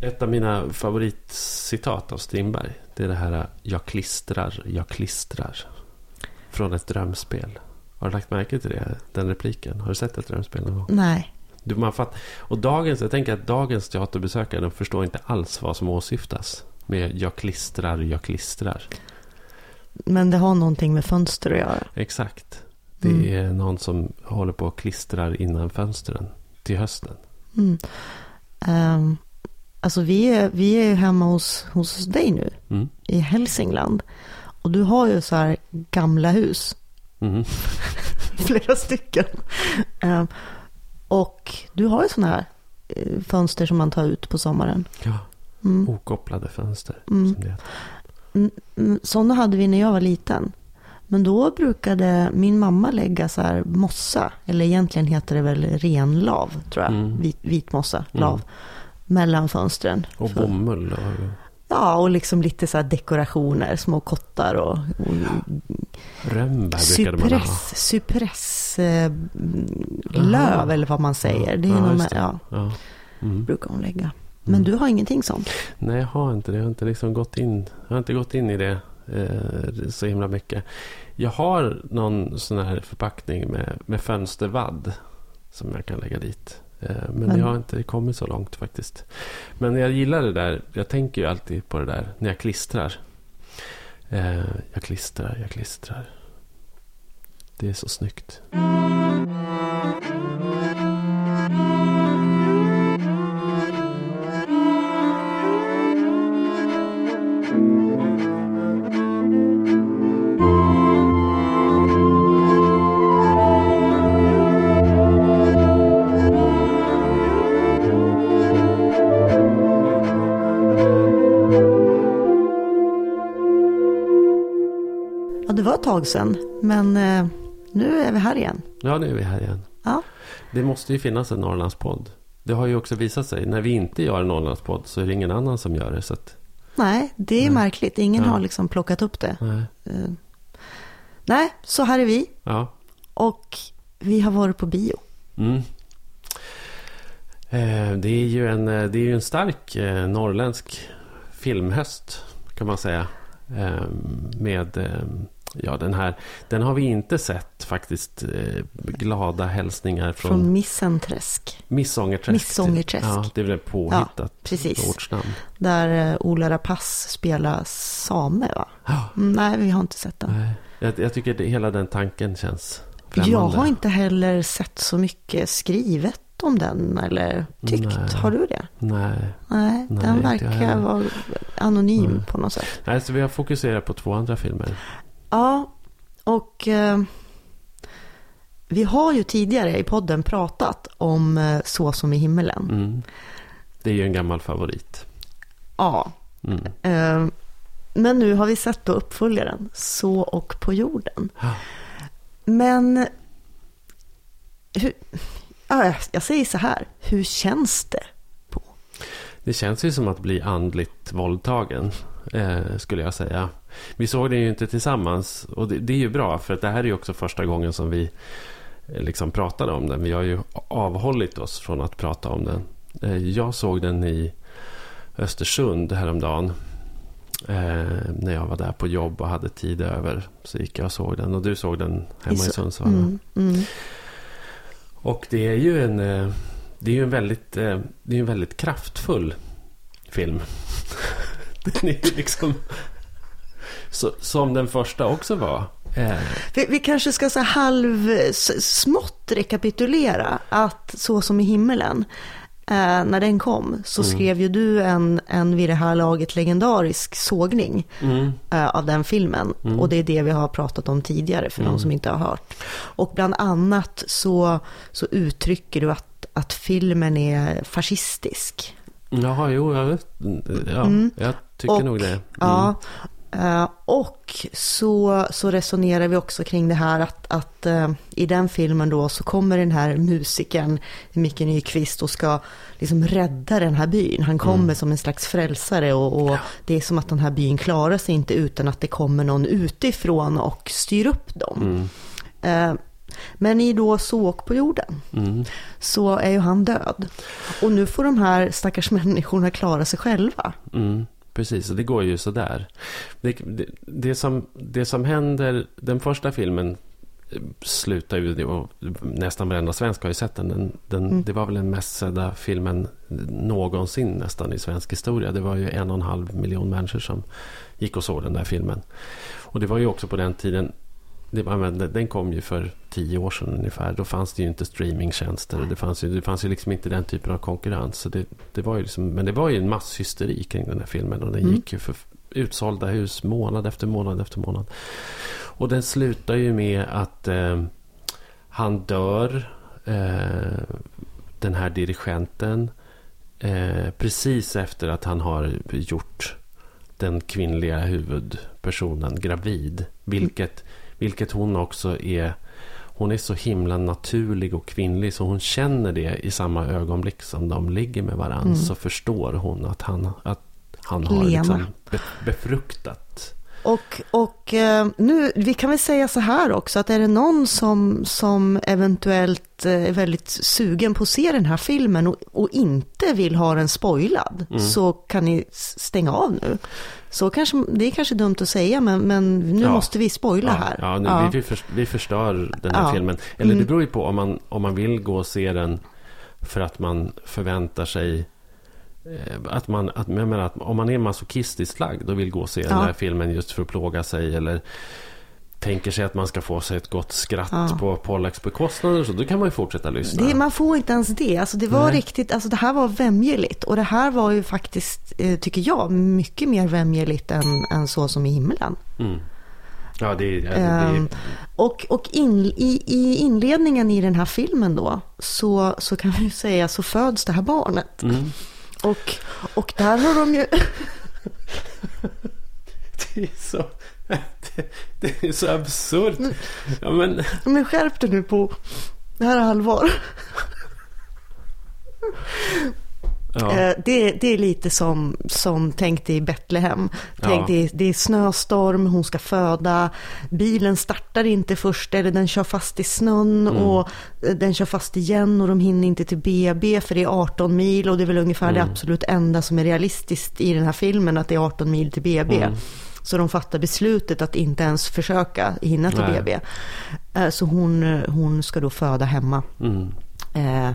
Ett av mina favoritcitat av Strindberg. Det är det här Jag klistrar, jag klistrar. Från ett drömspel. Har du lagt märke till det? Den repliken. Har du sett ett drömspel någon gång? Nej. Du, man fatt, och dagens, jag tänker att dagens teaterbesökare de förstår inte alls vad som åsyftas. Med jag klistrar, jag klistrar. Men det har någonting med fönster att göra. Exakt. Det Mm. är någon som håller på och klistrar innan fönstren till hösten. Mm. Ehm, alltså vi är, vi är ju hemma hos, hos dig nu Mm. i Hälsingland. Och du har ju så här gamla hus. Mm. Flera stycken. Ehm, och du har ju sådana här eh, fönster som man tar ut på sommaren. Ja, Mm. okopplade fönster. Mm. Som det heter. Mm, Sådana hade vi när jag var liten. Men då brukade min mamma lägga så här mossa, eller egentligen heter det väl renlav, tror jag. Mm. Vit, vitmossa, Mm. lav, mellan fönstren. Och bomull. Och, Ja, och liksom lite så dekorationer, små kottar och, och rönnbär brukade man ha. cypress, cypress eh, eller vad man säger. Det är Ja, det. ja, Ja. Mm. brukar hon lägga. Men Mm. du har ingenting sånt? Nej, jag har inte det. Jag har inte, liksom gått, in, jag har inte gått in i det eh, så himla mycket. Jag har någon sån här förpackning med, med fönstervadd som jag kan lägga dit. Eh, men, Men- jag har inte kommit så långt faktiskt. Men jag gillar det där. Jag tänker ju alltid på det där när jag klistrar. Eh, jag klistrar, jag klistrar. Det är så snyggt. Det var ett tag sedan, men eh, nu är vi här igen. Ja, nu är vi här igen. Ja. Det måste ju finnas en Norrlandspodd. Det har ju också visat sig. När vi inte gör en Norrlandspodd så är det ingen annan som gör det. Så att, Nej, det är Nej. märkligt. Ingen Ja. har liksom plockat upp det. nej. Eh, nej, så här är vi. Ja. Och vi har varit på bio. Mm. Eh, det, är ju en, eh, det är ju en stark eh, norrländsk filmhöst kan man säga. Eh, med ja, den här. Den har vi inte sett faktiskt. Eh, glada hälsningar från, Från Missenträsk. Missångerträsk. Missångerträsk. Ja, det är väl påhittat precis. ortsnamn. Där eh, Ola Rapace spelar same va? Ja, Mm, nej, vi har inte sett den. nej. Jag, jag tycker det, hela den tanken känns främmande. Jag har inte heller sett så mycket skrivet om den eller tyckt. Nej. Har du det? Nej. Nej, Nej, den jag verkar vara anonym Mm. på något sätt. Nej, så vi har fokuserat på två andra filmer. Ja, och eh, vi har ju tidigare i podden pratat om eh, Så som i himmelen. Mm. Det är ju en gammal favorit. Ja, Mm. eh, men nu har vi sett då uppföljaren Så och på jorden. Ja. Men hur, ja, jag säger så här, hur känns det? Det känns ju som att bli andligt våldtagen. Eh, skulle jag säga. Vi såg den ju inte tillsammans. Och det, det är ju bra. För att det här är ju också första gången som vi eh, liksom pratade om den. Vi har ju avhållit oss från att prata om den. Eh, jag såg den i Östersund häromdagen. Eh, när jag var där på jobb och hade tid över. Så gick jag och såg den. Och du såg den hemma i, I Su- Sundsvall. va? Mm, mm. Och det är ju en, eh, det är ju en, väldigt, eh, det är en väldigt kraftfull film. Den är liksom... Så, som den första också var. Eh, Vi, vi kanske ska så halv smått rekapitulera att Så som i himmelen, eh, när den kom så Mm. skrev ju du en, en vid det här laget legendarisk sågning mm, eh, av den filmen. Mm. Och det är det vi har pratat om tidigare för Mm. de som inte har hört. Och bland annat så, så uttrycker du att, att filmen är fascistisk. jaha, jo, jag, vet, ja, Mm. jag tycker Och- nog det. Mm. Ja, eh, och så, så resonerar vi också kring det här att, att eh, i den filmen då så kommer den här musikern Micke Nyqvist och ska liksom rädda den här byn. Han kommer Mm. som en slags frälsare och, och det är som att den här byn klarar sig inte utan att det kommer någon utifrån och styr upp dem. Mm. Men i då Såk på jorden Mm. så är ju han död. Och nu får de här stackars människorna klara sig själva. Mm, precis, och det går ju sådär. Det, det, det, som, det som händer, den första filmen slutar ju, och nästan varenda svensk har ju sett den. den, den Mm. Det var väl den mest sedda filmen någonsin nästan i svensk historia. Det var ju en och en halv miljon människor som gick och såg den där filmen. Och det var ju också på den tiden det men den kom ju för tio år sedan ungefär. Då fanns det ju inte streamingtjänster. Det fanns ju, det fanns ju liksom inte den typen av konkurrens. Så det, det var ju liksom, men det var ju en masshysteri kring den här filmen. Och den Mm. gick ju för utsålda hus månad efter månad efter månad. Och den slutar ju med att eh, han dör. Eh, den här dirigenten. Eh, precis efter att han har gjort den kvinnliga huvudpersonen gravid. Vilket, vilket hon också är. Hon är så himla naturlig och kvinnlig så hon känner det i samma ögonblick som de ligger med varandra. Mm. Så förstår hon att han, att han har Lena. liksom be, befruktat. Och, och eh, nu, vi kan väl säga så här också, att är det någon som, som eventuellt eh, är väldigt sugen på att se den här filmen och, och inte vill ha den spoilad, Mm. så kan ni stänga av nu. Så kanske, det är kanske dumt att säga, men, men nu Ja. måste vi spoila här. Ja, nu, Ja. Vi, vi, först, vi förstör den här Ja. filmen. Eller det Mm. beror ju på om man, om man vill gå och se den för att man förväntar sig eh, att man, att, jag menar, att om man är masochistiskt lagd och vill gå och se den Ja. här filmen just för att plåga sig eller tänker sig att man ska få sig ett gott skratt Ja. på Pollacks bekostnader så då kan man ju fortsätta lyssna. Det, man får inte ens det. Alltså det var Nej. riktigt, alltså det här var vämjeligt. Och det här var ju faktiskt, eh, tycker jag, mycket mer vämjeligt än, än så som i himlen. Mm. Ja, det ja, det är Ehm, och och in, i, i inledningen i den här filmen då, så, så kan vi ju säga så föds det här barnet. mm. Och, och där har de ju, det är så... Det, det är så absurt. Ja, men... men skärp dig nu på, det här är allvar. Ja. Eh, Det, det är lite som, som tänk dig i Betlehem. Tänk Ja. det, är- det är snöstorm, hon ska föda, bilen startar inte först eller den kör fast i snön Mm. och eh, den kör fast igen och de hinner inte till BB för det är 18 mil och det är väl ungefär det Mm. absolut enda som är realistiskt i den här filmen att det är 18 mil till BB. Mm. Så de fattar beslutet att inte ens försöka hinna till Nej. BB. Eh, Så hon, hon ska då föda hemma. Mm. Eh,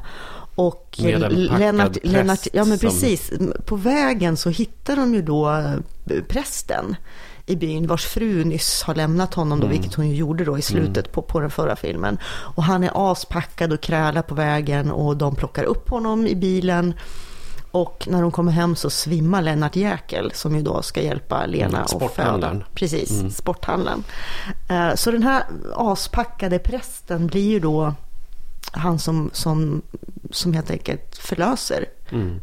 och Lennart, Lennart, ja men som- precis, på vägen så hittar de ju då eh, prästen i byn vars fru nyss har lämnat honom då, Mm. vilket hon ju gjorde då i slutet på, på den förra filmen. Och han är aspackad och krälar på vägen och de plockar upp honom i bilen. Och när de kommer hem så svimmar Lennart Jäkel som ju då ska hjälpa Lena Mm, sporthandlaren. föda. Precis, Mm. sporthandlaren. Eh, Så den här aspackade prästen blir ju då han som, som, som helt enkelt förlöser Mm.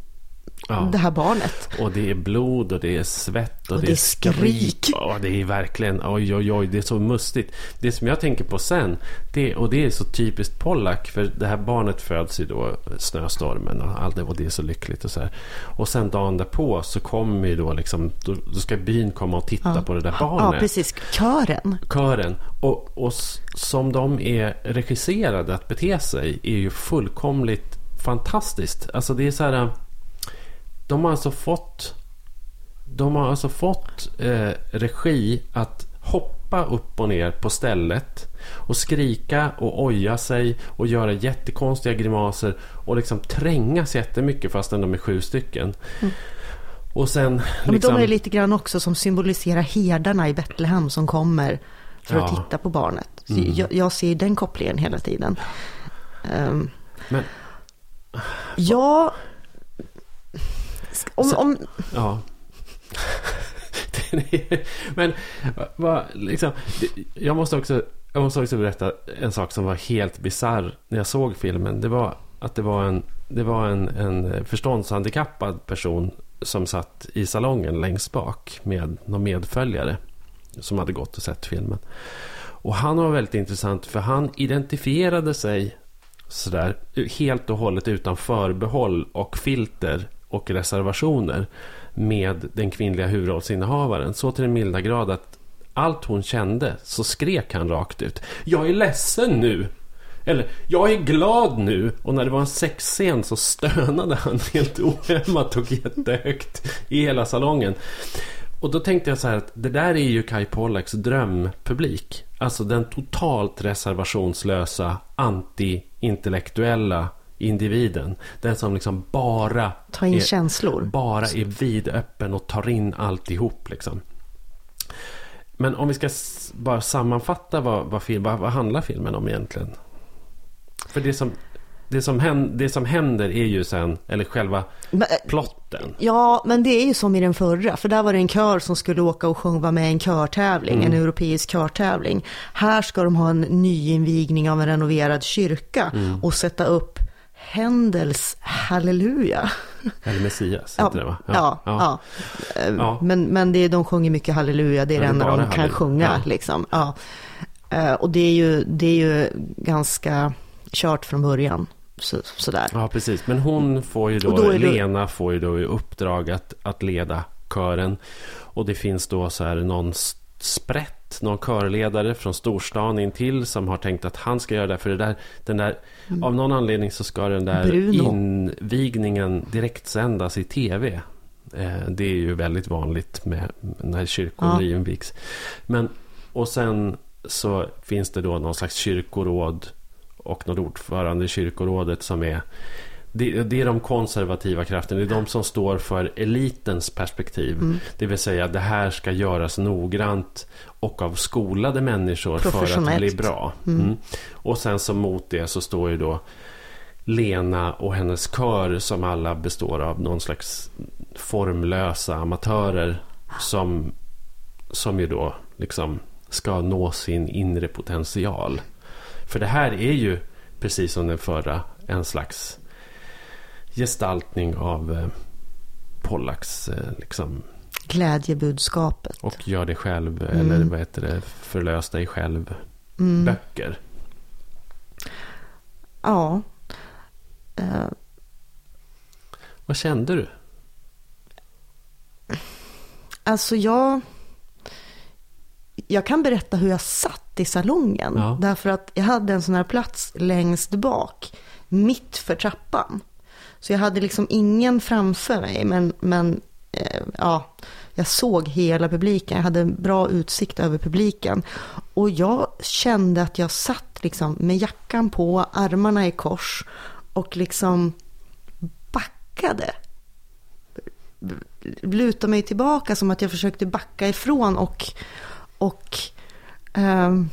Ja. det här barnet. Och det är blod och det är svett och, Och det, det är skrik. Ja, det är verkligen, oj oj oj, det är så mustigt. Det som jag tänker på sen, det, och det är så typiskt Pollack, för det här barnet föds i då snöstormen och allt det, och det är så lyckligt och så här. Och sen dagen därpå så kommer ju då liksom, då, då ska byn komma och titta Ja. på det där Ja, barnet. precis. Kören. kören. Och, och som de är regisserade att bete sig är ju fullkomligt fantastiskt. Alltså det är så här. De har alltså fått De har alltså fått eh, regi att hoppa upp och ner på stället och skrika och oja sig och göra jättekonstiga grimaser och liksom trängas jättemycket fastän de är sju stycken. Och sen Mm. Ja, liksom... De är lite grann också som symboliserar herdarna i Betlehem som kommer för att Ja. titta på barnet. Mm. jag, jag ser den kopplingen hela tiden. Ehm, Men ja, om, Så- om, Ja. Men vad, liksom, jag, måste också, jag måste också berätta en sak som var helt bizarr när jag såg filmen. Det var att det var en, det var en, en förståndshandikappad person som satt i salongen längst bak med någon medföljare som hade gått och sett filmen. Och han var väldigt intressant för han identifierade sig sådär helt och hållet utan förbehåll och filter och reservationer med den kvinnliga huvudrollsinnehavaren. Så till den milda grad att allt hon kände så skrek han rakt ut. Jag är ledsen nu! Eller, jag är glad nu. Och när det var en sexscen så stönade han helt ohämmat och jättehögt i hela salongen. Och då tänkte jag så här att det där är ju Kai Pollaks drömpublik. Alltså den totalt reservationslösa, anti-intellektuella individen. Den som liksom bara... Ta in är, känslor. Bara är vidöppen och tar in alltihop liksom. Men om vi ska bara sammanfatta vad, vad, film, vad, vad handlar filmen om egentligen? För det som, det som, händer, det som händer är ju sen, eller själva men, eh, plotten. Ja, men det är ju som i den förra, för där var det en kör som skulle åka och sjunga med en körtävling, mm. en europeisk körtävling. Här ska de ha en nyinvigning av en renoverad kyrka mm. och sätta upp Händels Halleluja. Eller Messias, ja, det va? Ja, ja, ja. ja. Men, men det, de sjunger mycket halleluja, det är det enda de kan sjunga. Liksom. Ja. Eh, och det är, ju, det är ju ganska kört från början. Så, sådär. Ja, precis. Men hon får ju då, då Lena det... får ju då i uppdrag att, att leda kören. Och det finns då så här någon sprätt, någon körledare från storstan in till som har tänkt att han ska göra det. För det där, den där, mm. av någon anledning så ska den där Bruno. invigningen direkt sändas i tv. Eh, det är ju väldigt vanligt med när kyrkor ja. invigs. Men, och sen så finns det då någon slags kyrkoråd och någon ordförande i kyrkorådet som är det, det, är de konservativa krafterna. Det är de som står för elitens perspektiv. Mm. Det vill säga det här ska göras noggrant och av skolade människor för att bli bra. Mm. Mm. Och sen så mot det så står ju då Lena och hennes kör som alla består av någon slags formlösa amatörer som, som ju då liksom ska nå sin inre potential. För det här är ju, precis som den förra, en slags gestaltning av eh, Pollaks eh, liksom, glädjebudskapet. Och gör det själv, mm. eller vad heter det, förlös dig själv mm. böcker. Ja. Uh. Vad kände du? Alltså jag jag kan berätta hur jag satt i salongen. Ja. Därför att jag hade en sån här plats längst bak, mitt för trappan. Så jag hade liksom ingen framför mig, men, men eh, ja, jag såg hela publiken. Jag hade en bra utsikt över publiken. Och jag kände att jag satt liksom med jackan på, armarna i kors och liksom backade. Lutade mig tillbaka som att jag försökte backa ifrån och och, um,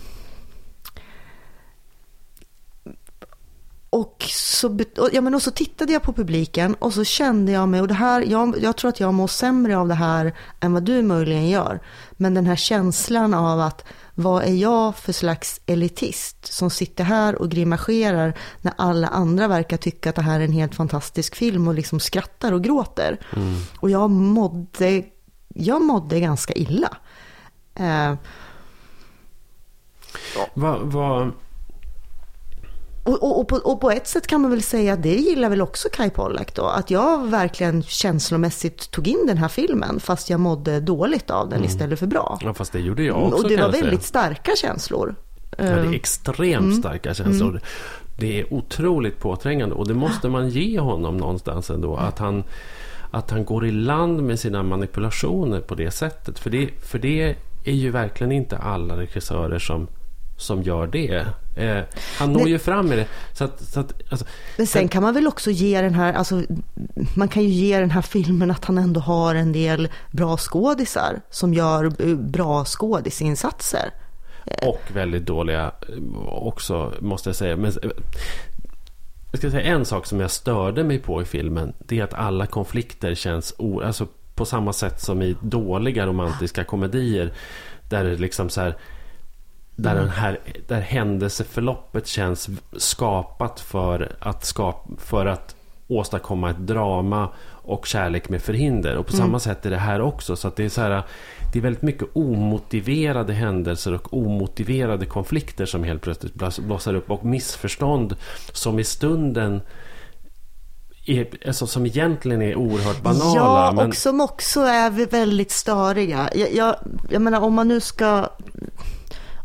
och, så, ja, men och så tittade jag på publiken och så kände jag mig, och det här, jag, jag tror att jag mår sämre av det här än vad du möjligen gör. Men den här känslan av att vad är jag för slags elitist som sitter här och grimaserar när alla andra verkar tycka att det här är en helt fantastisk film och liksom skrattar och gråter. Mm. Och jag mådde, jag mådde ganska illa. Eh, vad... Va... Och, och, och, på, och, på, ett sätt kan man väl säga att det gillar väl också Kai Pollak då. Att jag verkligen känslomässigt tog in den här filmen fast jag mådde dåligt av den mm. istället för bra. Ja fast det gjorde jag också Och det var väldigt starka känslor. Ja, det är eh, extremt mm. starka känslor. Mm. Det är otroligt påträngande och det måste man ge honom någonstans ändå. Att han, att han går i land med sina manipulationer på det sättet. För det, för det är ju verkligen inte alla regissörer som, som gör det. Eh, han når Men, ju fram med det. Så att, så att, alltså, Men sen kan man väl också ge den här, alltså, man kan ju ge den här filmen att han ändå har en del bra skådisar som gör eh, bra skådisinsatser. Och väldigt dåliga eh, också, måste jag säga. Men, eh, jag ska säga en sak som jag störde mig på i filmen. Det är att alla konflikter känns o, alltså på samma sätt som i dåliga romantiska komedier. Där det liksom så här, där, den här, där händelseförloppet känns skapat för att, skap, för att åstadkomma ett drama och kärlek med förhinder. Och på mm. samma sätt är det här också. Så det är så här, det är väldigt mycket omotiverade händelser och omotiverade konflikter som helt plötsligt blossar upp. Och missförstånd som i stunden är, alltså, som egentligen är oerhört banala. Ja, men... och som också är väldigt störiga. Jag, jag, jag menar om man nu ska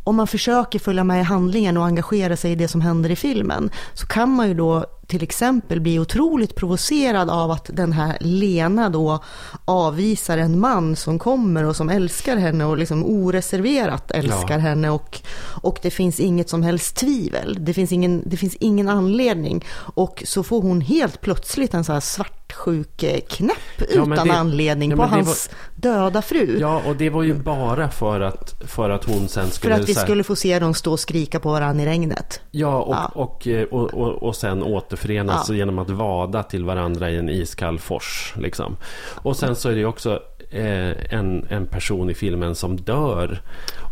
om man försöker följa med i handlingen och engagera sig i det som händer i filmen så kan man ju då till exempel bli otroligt provocerad av att den här Lena då avvisar en man som kommer och som älskar henne och liksom oreserverat älskar ja. henne och, och det finns inget som helst tvivel. Det finns, ingen, det finns ingen anledning och så får hon helt plötsligt en så här svartsjuk-knäpp ja, utan det, anledning ja, på hans var, döda fru. Ja, och det var ju bara för att, för att hon sen skulle... För att vi skulle få se dem stå och skrika på varandra i regnet. Ja, och, ja. Och, och, och, och sen återförenas ja. genom att vada till varandra i en iskall fors. Liksom. Och sen så är det också eh, en, en person i filmen som dör.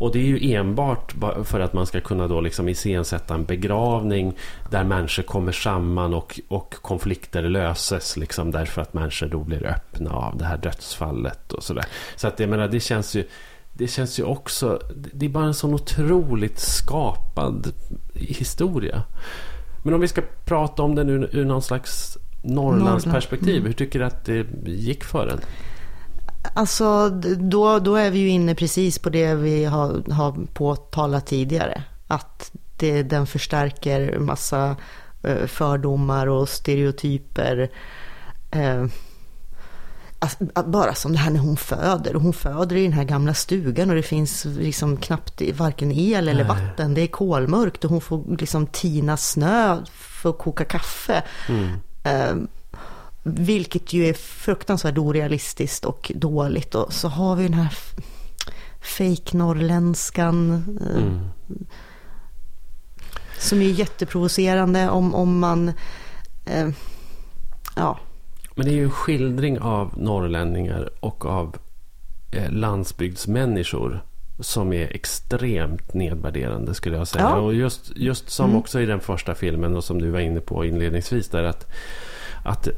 Och det är ju enbart för att man ska kunna då liksom iscensätta en begravning där människor kommer samman och, och konflikter löses liksom därför att människor då blir öppna av det här dödsfallet och sådär. Så att jag menar, det känns ju det känns ju också... Det är bara en sån otroligt skapad historia. Men om vi ska prata om den ur, ur någon slags Norrlandsperspektiv. Norrland. Hur tycker du att det gick för den? Alltså, då, då är vi ju inne precis på det vi har, har påtalat tidigare. Att det, den förstärker massa eh, fördomar och stereotyper. Alltså, bara som det här när hon föder. Hon föder i den här gamla stugan och det finns liksom knappt varken el eller Nej. vatten. Det är kolmörkt och hon får liksom tina snö för att koka kaffe. Mm. Eh, vilket ju är fruktansvärt orealistiskt och dåligt. Och så har vi den här fake-norrländskan. Eh, mm. Som är jätteprovocerande om, om man... Eh, ja men det är ju en skildring av norrlänningar och av eh, landsbygdsmänniskor som är extremt nedvärderande skulle jag säga. Ja. Och just, just som mm. också i den första filmen och som du var inne på inledningsvis där att, att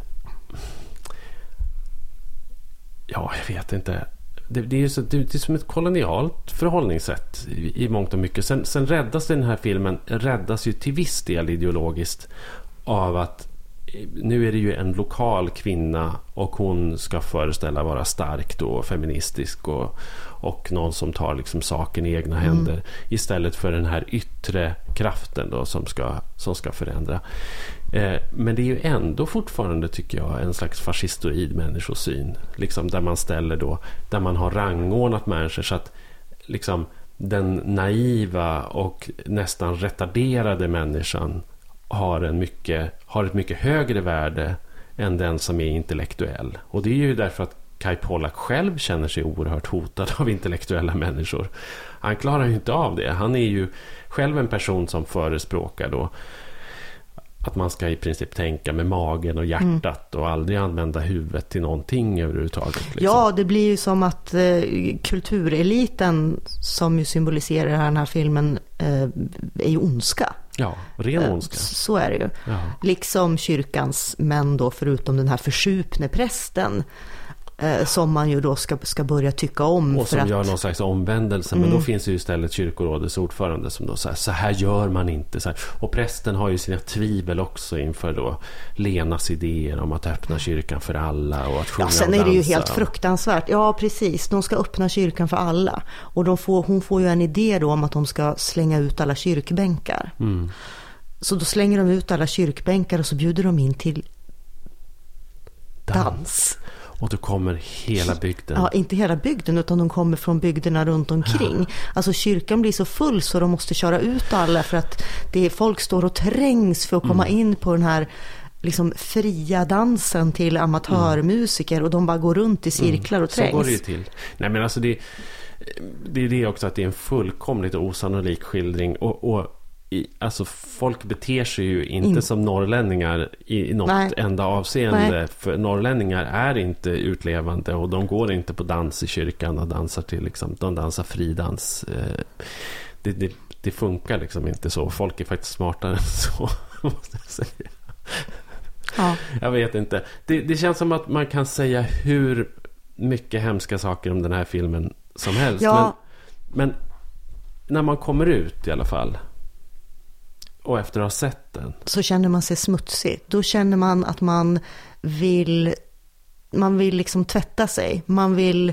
Ja, jag vet inte. Det, det är, så, det är som ett kolonialt förhållningssätt i, i mångt och mycket. Sen, sen räddas den här filmen räddas ju till viss del ideologiskt av att nu är det ju en lokal kvinna och hon ska föreställa vara stark då, feministisk och, och någon som tar liksom saken i egna mm. händer istället för den här yttre kraften då som ska, som ska förändra. Eh, men det är ju ändå fortfarande, tycker jag, en slags fascistoid människosyn. Liksom där man ställer då, där man har rangordnat människor så att liksom den naiva och nästan retarderade människan har, en mycket, har ett mycket högre värde än den som är intellektuell. Och det är ju därför att Kai Pollak själv känner sig oerhört hotad av intellektuella människor. Han klarar ju inte av det. Han är ju själv en person som förespråkar då att man ska i princip tänka med magen och hjärtat mm. och aldrig använda huvudet till någonting överhuvudtaget. Liksom. Ja, det blir ju som att eh, kultureliten som ju symboliserar den här filmen eh, är ju ondska. Ja, ren eh, ondska. Så är det ju. Ja. Liksom kyrkans män då, förutom den här försupne prästen Eh, som man ju då ska, ska börja tycka om. Och som att... gör någon slags omvändelse. Mm. Men då mm. finns ju istället kyrkorådets ordförande som då säger så här gör man inte. Så här. Och prästen har ju sina tvivel också inför då Lenas idéer om att öppna kyrkan för alla och att sjunga Ja, sen är det ju helt fruktansvärt. Ja, precis. De ska öppna kyrkan för alla. Och de får, hon får ju en idé då om att de ska slänga ut alla kyrkbänkar. Mm. Så då slänger de ut alla kyrkbänkar och så bjuder de in till dans. dans. Och då kommer hela bygden. Ja, inte hela bygden utan de kommer från bygderna runt omkring. Ja. Alltså kyrkan blir så full så de måste köra ut alla för att det är, folk står och trängs för att komma mm. in på den här liksom fria dansen till amatörmusiker och de bara går runt i cirklar och trängs. Så går det ju till. Nej men alltså det, det är det också att det är en fullkomligt osannolik skildring. och, och alltså folk beter sig ju inte In. som norrlänningar i något Nej. enda avseende. Nej. För norrlänningar är inte utlevande och de går inte på dans i kyrkan och dansar till liksom, de dansar fridans. Eh, det, det, det, funkar liksom inte så. Folk är faktiskt smartare än så. Måste jag säga. Ja. Jag vet inte. Det, det känns som att man kan säga hur mycket hemska saker om den här filmen som helst. Ja. Men, men när man kommer ut i alla fall och efter att ha sett den. Så känner man sig smutsig. Då känner man att man vill, man vill liksom tvätta sig. Man vill,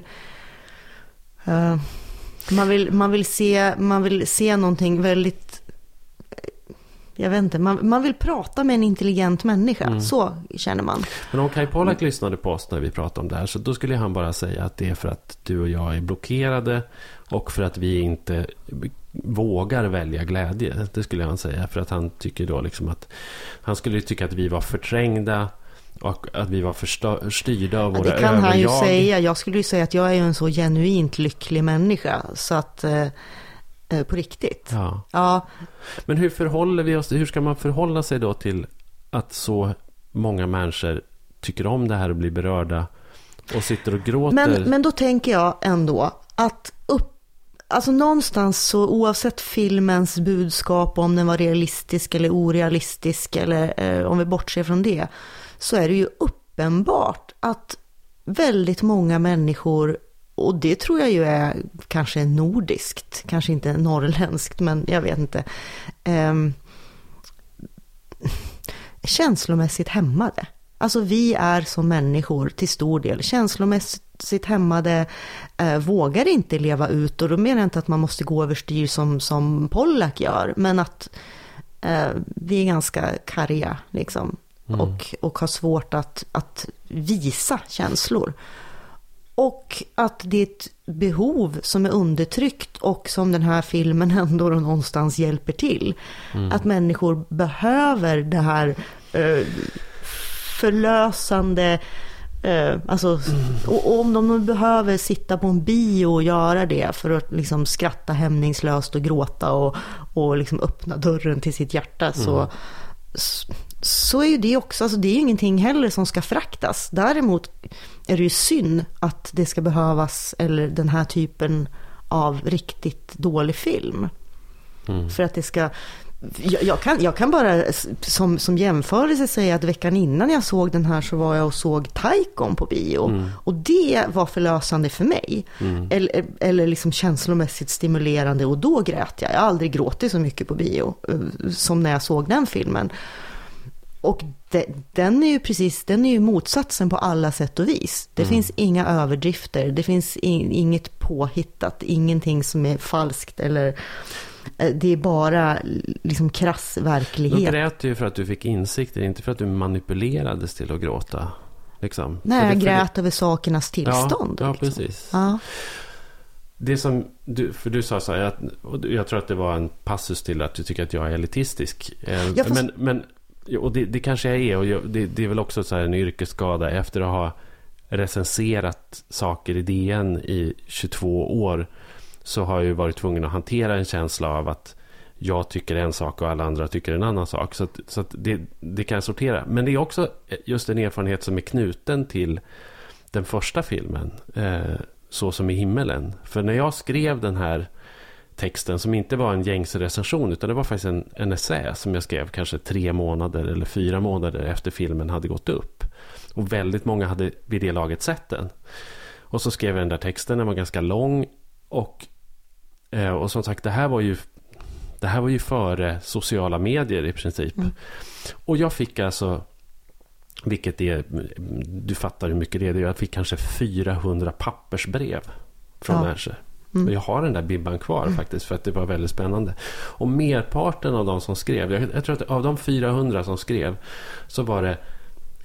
uh, Man vill, man vill, se, man vill se någonting väldigt... Jag vet inte, man, man vill prata med en intelligent människa. Mm. Så känner man. Men om Kai Pollak lyssnade på oss när vi pratade om det här så då skulle han bara säga att det är för att du och jag är blockerade och för att vi inte vågar välja glädje. Det skulle han säga. För att han tycker då liksom att han skulle tycka att vi var förträngda och att vi var förstö- styrda av Ja, våra det kan han ju överjag. säga. Jag skulle ju säga att jag är en så genuint lycklig människa. Så att, eh, eh, på riktigt. Ja. Ja, Men hur förhåller vi oss? Hur ska man förhålla sig då till att så många människor tycker om det här och blir berörda och sitter och gråter? men, men då tänker jag ändå att upp, alltså någonstans så oavsett filmens budskap, om den var realistisk eller orealistisk eller eh, om vi bortser från det, så är det ju uppenbart att väldigt många människor, och det tror jag ju är kanske nordiskt, kanske inte norrländskt, men jag vet inte, eh, känslomässigt hämmade. Alltså vi är som människor till stor del känslomässigt hämmade, eh, vågar inte leva ut. Och då menar jag inte att man måste gå överstyr som, som Pollack gör, men att eh, vi är ganska karga liksom. Och, och har svårt att, att visa känslor. Och att det är ett behov som är undertryckt och som den här filmen ändå då någonstans hjälper till. Att människor behöver det här eh, förlösande, eh, alltså, och, och om de behöver sitta på en bio och göra det för att liksom skratta hämningslöst och gråta och, och liksom öppna dörren till sitt hjärta så, så, så är ju det också, alltså det är ju ingenting heller som ska fraktas. Däremot är det ju synd att det ska behövas, eller den här typen av riktigt dålig film. För att det ska... Jag, jag, kan, jag kan bara som, som jämförelse säga att veckan innan jag såg den här så var jag och såg Taikon på bio. Och det var förlösande för mig. Eller, eller liksom känslomässigt stimulerande och då grät jag. Jag har aldrig gråtit så mycket på bio eh, som när jag såg den filmen. Och de, den är ju precis, den är ju motsatsen på alla sätt och vis. Det finns inga överdrifter, det finns in, inget påhittat, ingenting som är falskt eller det är bara liksom krass Då verklighet. grät du ju för att du fick insikter, inte för att du manipulerades till att gråta. Liksom. Nej, jag grät över sakernas tillstånd. Ja, ja liksom. precis. Ja. Det som du, för du sa så här, och jag tror att det var en passus till att du tycker att jag är elitistisk. Eh, Ja, fast- Men, men och det, det kanske jag är, och jag, det, det är väl också så här en yrkesskada efter att ha recenserat saker i DN i 22 år. Så har jag ju varit tvungen att hantera en känsla av att jag tycker en sak och alla andra tycker en annan sak. Så, att, så att det, det kan jag sortera. Men det är också just en erfarenhet som är knuten till den första filmen. Eh, så som i himmelen. För när jag skrev den här texten som inte var en gängse recension utan det var faktiskt en, en essä som jag skrev kanske tre månader eller fyra månader efter filmen hade gått upp. Och väldigt många hade vid det laget sett den. Och så skrev jag den där texten, den var ganska lång. Och, och som sagt, det här var ju det här var ju före sociala medier i princip. Och jag fick alltså, vilket är, du fattar hur mycket det är, jag fick kanske 400 pappersbrev från Ja. människor. Och jag har den där bibban kvar faktiskt för att det var väldigt spännande. Och merparten av de som skrev, jag, jag tror att av de 400 som skrev så var det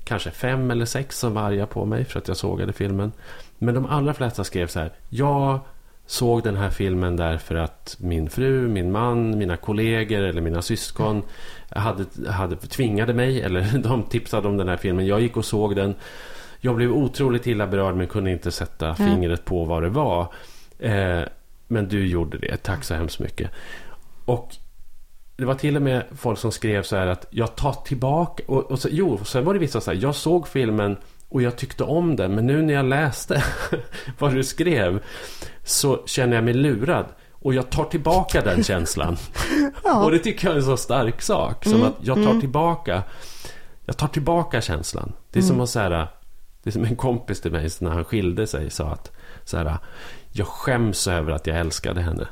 kanske fem eller sex som var arga på mig för att jag sågade filmen. Men de allra flesta skrev så här. Jag såg den här filmen därför att min fru, min man, mina kollegor eller mina syskon hade, hade tvingade mig eller de tipsade om den här filmen. Jag gick och såg den. Jag blev otroligt illa berörd men kunde inte sätta fingret på vad det var. Eh, men du gjorde det. Tack så hemskt mycket. Och det var till och med folk som skrev så här att jag tar tillbaka. Och, och så, jo, sen var det vissa så här. Jag såg filmen och jag tyckte om den. Men nu när jag läste vad du skrev så känner jag mig lurad. Och jag tar tillbaka den känslan. Ja. Och det tycker jag är en så stark sak. Som att jag tar tillbaka Jag tar tillbaka känslan. Det är som att säga Det är som en kompis till mig när han skilde sig sa att så här, Jag skäms över att jag älskade henne.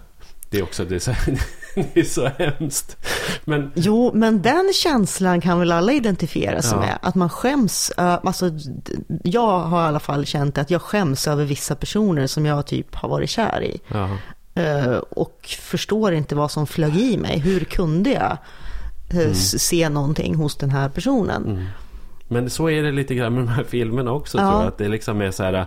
Det är också det är så, det är så hemskt. Men Jo, men den känslan kan väl alla identifiera sig Ja. med. Att man skäms, alltså jag har i alla fall känt att jag skäms över vissa personer som jag typ har varit kär i. ja, och förstår inte vad som flög i mig. Hur kunde jag Mm. se någonting hos den här personen? Mm. Men så är det lite grann med de här filmerna också. Ja. Tror jag, att det liksom är så här.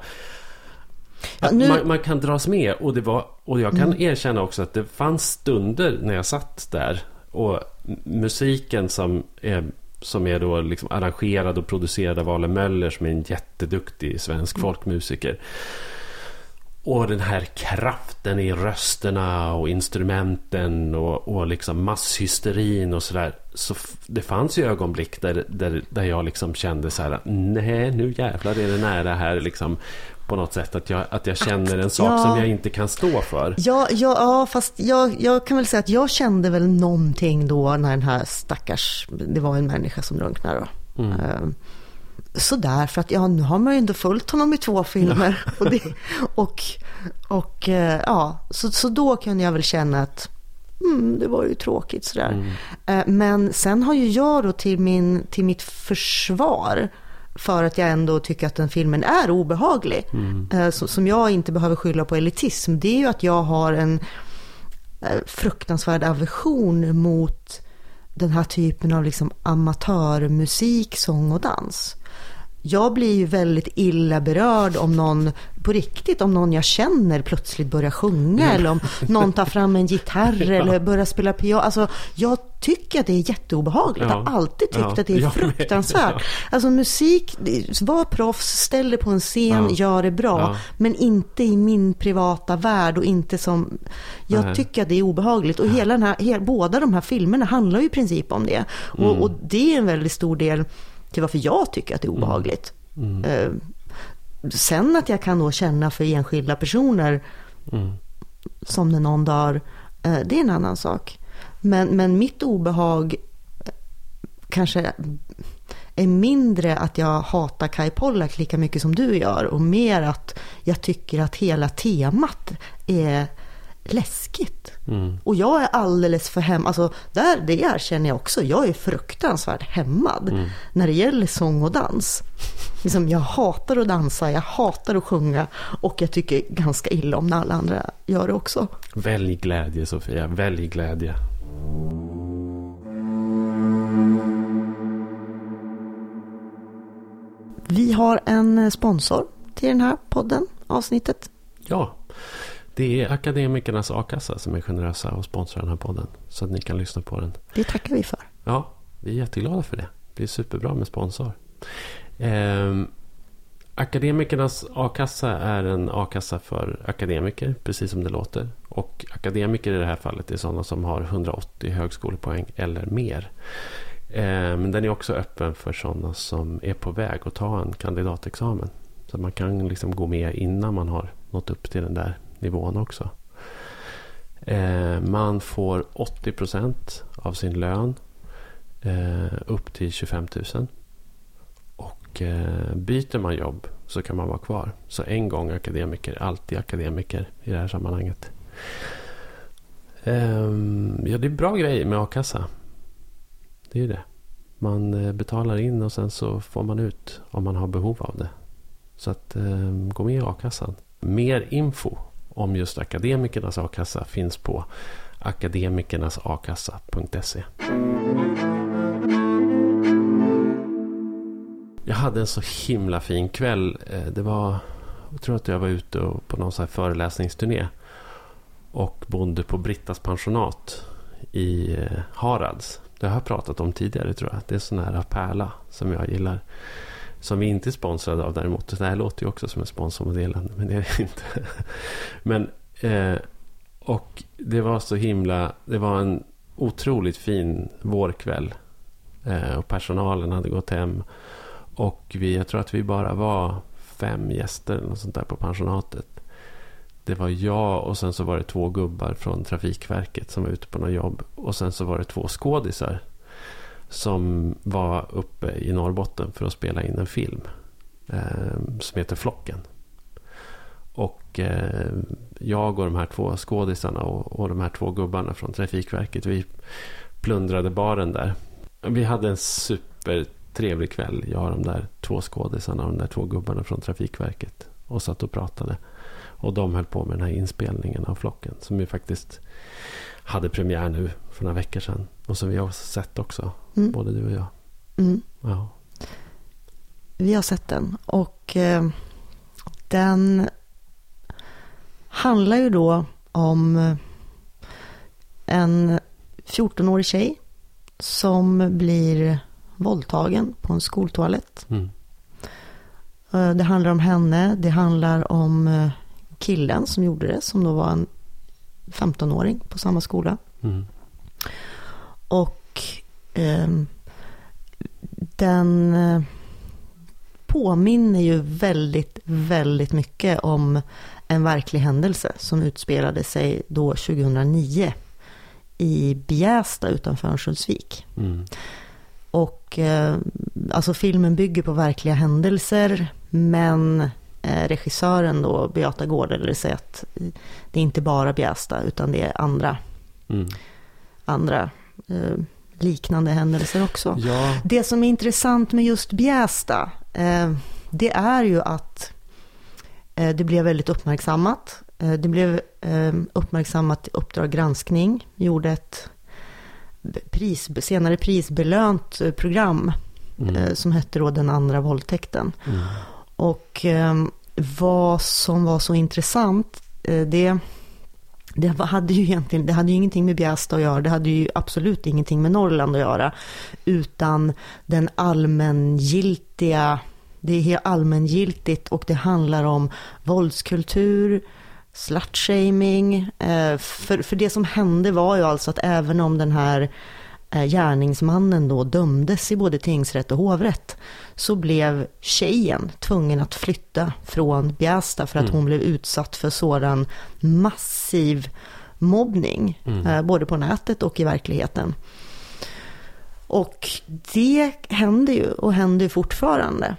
Ja, nu- man, man kan dras med och, det var, och jag kan Mm. erkänna också att det fanns stunder när jag satt där och musiken som är, som är då liksom arrangerad och producerad av Ale Möller som är en jätteduktig Mm. svensk folkmusiker. Och den här kraften i rösterna och instrumenten och, och liksom masshysterin och sådär. Så det fanns ju ögonblick där, där, där jag liksom kände så här, nej nu jävlar är det nära här liksom. På något sätt att jag, att jag känner en sak ja. som jag inte kan stå för. Ja, ja, ja fast jag, jag kan väl säga att jag kände väl någonting då när den här stackars, det var en människa som drunknade då. Mm. Ehm, Sådär, för att ja, nu har man ju ändå följt honom i två filmer. Och, det, och, och eh, ja, så, så då kunde jag väl känna att mm, det var ju tråkigt sådär. Mm. Eh, Men sen har ju jag då till, min, till mitt försvar för att jag ändå tycker att den filmen är obehaglig. Mm. eh, Som jag inte behöver skylla på elitism. Det är ju att jag har en eh, fruktansvärd aversion mot den här typen av liksom amatörmusik, sång och dans. Jag blir ju väldigt illa berörd om någon, på riktigt, om någon jag känner plötsligt börjar sjunga eller om någon tar fram en gitarr eller börjar spela piano. Alltså, jag tycker att det är jätteobehagligt. Jag Ja. har alltid tyckt Ja, att det är jag fruktansvärt. Ja. Alltså musik, var proffs, ställ dig på en scen, Ja. gör det bra. Ja. Men inte i min privata värld och inte som... Jag Nej. tycker att det är obehagligt. Och hela den här, båda de här filmerna handlar ju i princip om det. Och, Mm. och det är en väldigt stor del till varför jag tycker att det är obehagligt. Mm. Eh, sen att jag kan då känna för enskilda personer Mm. som när någon dör, eh, det är en annan sak. Men, men mitt obehag eh, kanske är mindre att jag hatar Kai Pollak lika mycket som du gör och mer att jag tycker att hela temat är läskigt. Mm. Och jag är alldeles för hem, alltså där, det erkänner jag också, jag är fruktansvärt hämmad Mm. när det gäller sång och dans. Liksom, jag hatar att dansa, jag hatar att sjunga och jag tycker ganska illa om när alla andra gör det också. Välj glädje Sofia, välj glädje. Vi har en sponsor till den här podden, avsnittet. Ja, det är Akademikernas A-kassa som är generösa och sponsrar den här podden. Så att ni kan lyssna på den. Det tackar vi för. Ja, vi är jätteglada för det. Det är superbra med sponsor. Ehm, akademikernas a-kassa är en a-kassa för akademiker, precis som det låter. Och akademiker i det här fallet är sådana som har 180 högskolepoäng eller mer. Ehm, Men den är också öppen för sådana som är på väg att ta en kandidatexamen. Så man kan liksom gå med innan man har nått upp till den där nivån också. Eh, man får 80% av sin lön eh, upp till 25 000. Och eh, byter man jobb så kan man vara kvar. Så en gång akademiker, alltid akademiker i det här sammanhanget. Ja, det är bra grej med a-kassa. Det är det. Man betalar in och sen så får man ut om man har behov av det. Så att gå med i a-kassan. Mer info om just akademikernas a-kassa finns på akademikernasakassa.se. Jag hade en så himla fin kväll. Eh, det var, jag tror att jag var ute på någon så här föreläsningsturné. Och bodde på Brittas pensionat i eh, Harads. Det har jag pratat om tidigare tror jag. Det är sån här pärla som jag gillar. Som vi inte är sponsrade av däremot. Det här låter ju också som en sponsormeddelande. Men det är det inte. Men, eh, och det var så himla... Det var en otroligt fin vårkväll. Eh, och personalen hade gått hem. Och vi, jag tror att vi bara var fem gäster eller sånt där på pensionatet. Det var jag och sen så var det två gubbar från Trafikverket som var ute på något jobb. Och sen så var det två skådisar som var uppe i Norrbotten för att spela in en film eh, som heter Flocken. Och eh, jag och de här två skådisarna och, och de här två gubbarna från Trafikverket, vi plundrade baren där. Vi hade en supertrevlig kväll, jag och de där två skådisarna och de där två gubbarna från Trafikverket. Och satt och pratade. Och de höll på med den här inspelningen av Flocken. Som ju faktiskt hade premiär nu för några veckor sedan. Och som vi har sett också. Mm. Både du och jag. Mm. Ja. Vi har sett den och eh, den handlar ju då om eh, en 14-årig tjej som blir våldtagen på en skoltoalett. Mm. Eh, Det handlar om henne, det handlar om eh, killen som gjorde det, som då var en 15-åring på samma skola. Mm. Och ehm, den eh, påminner ju väldigt, väldigt mycket om en verklig händelse som utspelade sig då 2009 i Bjästa utanför Örnsköldsvik. Mm. Och eh, alltså filmen bygger på verkliga händelser men eh, regissören då, Beata Gårdel, säger att det är inte bara Bjästa utan det är andra, Mm. andra eh, liknande händelser också. Ja, Det som är intressant med just Bjästa, eh, det är ju att eh, det blev väldigt uppmärksammat. Eh, det blev eh, uppmärksammat i Uppdrag granskning, gjorde ett pris, senare prisbelönt eh, program mm. som hette då Den andra våldtäkten. Mm. Och vad som var så intressant, det, det hade ju egentligen, det hade ju ingenting med Bjästa att göra, det hade ju absolut ingenting med Norrland att göra, utan den allmängiltiga, det är allmängiltigt och det handlar om våldskultur, slutshaming. Eh, för, för det som hände var ju alltså att även om den här gärningsmannen då dömdes i både tingsrätt och hovrätt så blev tjejen tvungen att flytta från Bjästa för att Mm. hon blev utsatt för sådan massiv mobbning, Mm. eh, både på nätet och i verkligheten. Och det händer ju och händer fortfarande.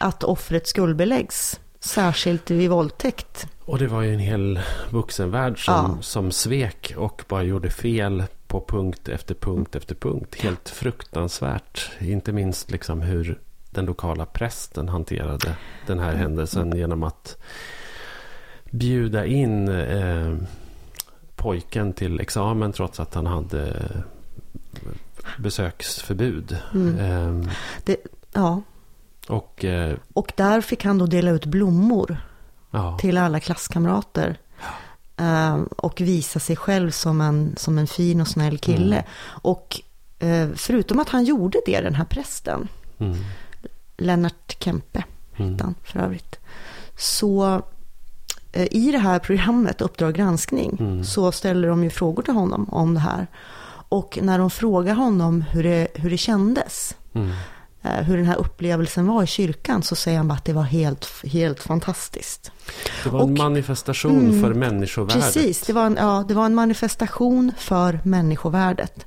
Att offret skuldbeläggs, särskilt vid våldtäkt. Och det var ju en hel vuxenvärld som, Ja. som svek och bara gjorde fel på punkt efter punkt efter punkt. Helt fruktansvärt. Inte minst liksom hur den lokala prästen hanterade den här händelsen genom att bjuda in eh, pojken till examen trots att han hade besöksförbud. Mm. Eh, Ja. och eh, Och där fick han då dela ut blommor ja, till alla klasskamrater. Eh, och visa sig själv som en, som en fin och snäll kille. Mm. Och eh, förutom att han gjorde det, den här prästen, mm, Lennart Kempe, mm, hette han för övrigt. Så eh, i det här programmet, Uppdrag granskning, Mm. så ställer de ju frågor till honom om det här. Och när de frågar honom hur det, hur det kändes, mm, hur den här upplevelsen var i kyrkan, så säger han bara att det var helt, helt fantastiskt. Det var en Och- manifestation Mm, för människovärdet. Precis, det var, en, ja, det var en manifestation för människovärdet.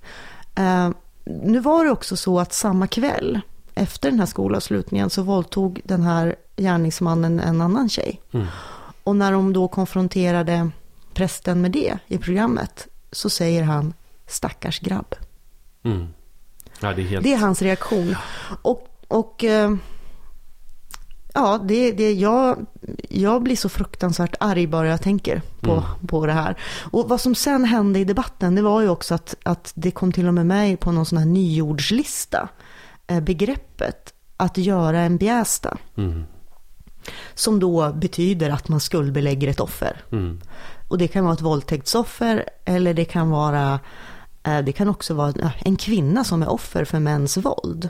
Eh, nu var det också så att samma kväll, efter den här skolavslutningen, så våldtog den här gärningsmannen en annan tjej. Mm. Och när de då konfronterade prästen med det i programmet, så säger han stackars grabb. Mm. Ja, det är helt... Det är hans reaktion. Och, och eh, ja, det, det, jag, jag blir så fruktansvärt arg bara jag tänker på, Mm. på det här. Och vad som sen hände i debatten, det var ju också att, att det kom till och med med på någon sån här nyordslista, eh, begreppet att göra en bjästa, Mm. som då betyder att man skuldbelägger ett offer. Mm. Och det kan vara ett våldtäktsoffer eller det kan vara det kan också vara ja, en kvinna som är offer för mäns våld.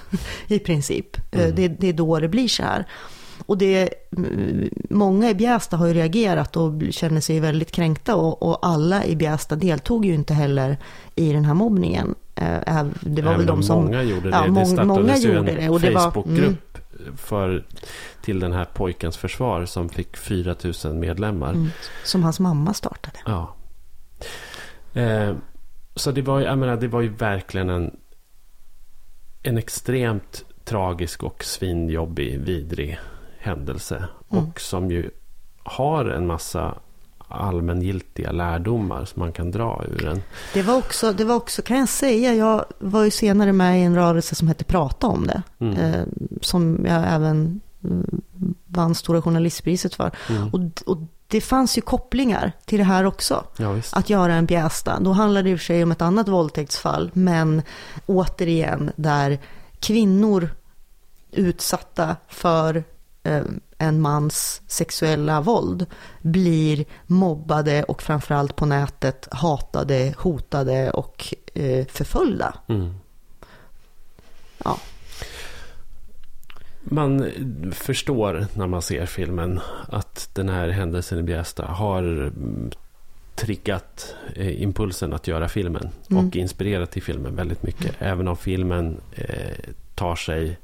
I princip. Eh, Mm. Det, det är då det blir så här. Och det, mm, många i Bjästa har ju reagerat och känner sig väldigt kränkta och, och alla i Bjästa deltog ju inte heller i den här mobbningen. Eh, Det var Även väl de om som... många gjorde det. ja, det mång- startades många ju gjorde en det, och det var- Facebookgrupp för, till den här pojkens försvar som fick 4 000 medlemmar. Mm, som hans mamma startade. Ja. Eh, så det var, ju- jag menar, det var ju verkligen en, en extremt tragisk och svinjobbig, vidrig händelse. Mm. Och som ju har en massa allmängiltiga lärdomar som man kan dra ur den. Det var också, det var också, kan jag säga, jag var ju senare med i en rörelse som hette Prata om det. Mm. Eh, som jag även mm, vann Stora Journalistpriset för. Mm. Och, och det fanns ju kopplingar till det här också. Ja. Att göra en bjästa. Då handlar det i och för sig om ett annat våldtäktsfall. Men återigen där kvinnor utsatta för eh, en mans sexuella våld blir mobbade och framförallt på nätet hatade, hotade och eh, förföljda. Mm. Ja. Man förstår när man ser filmen att den här händelsen i Bjästa har triggat eh, impulsen att göra filmen Mm. och inspirerat till filmen väldigt mycket. Även om filmen eh, tar sig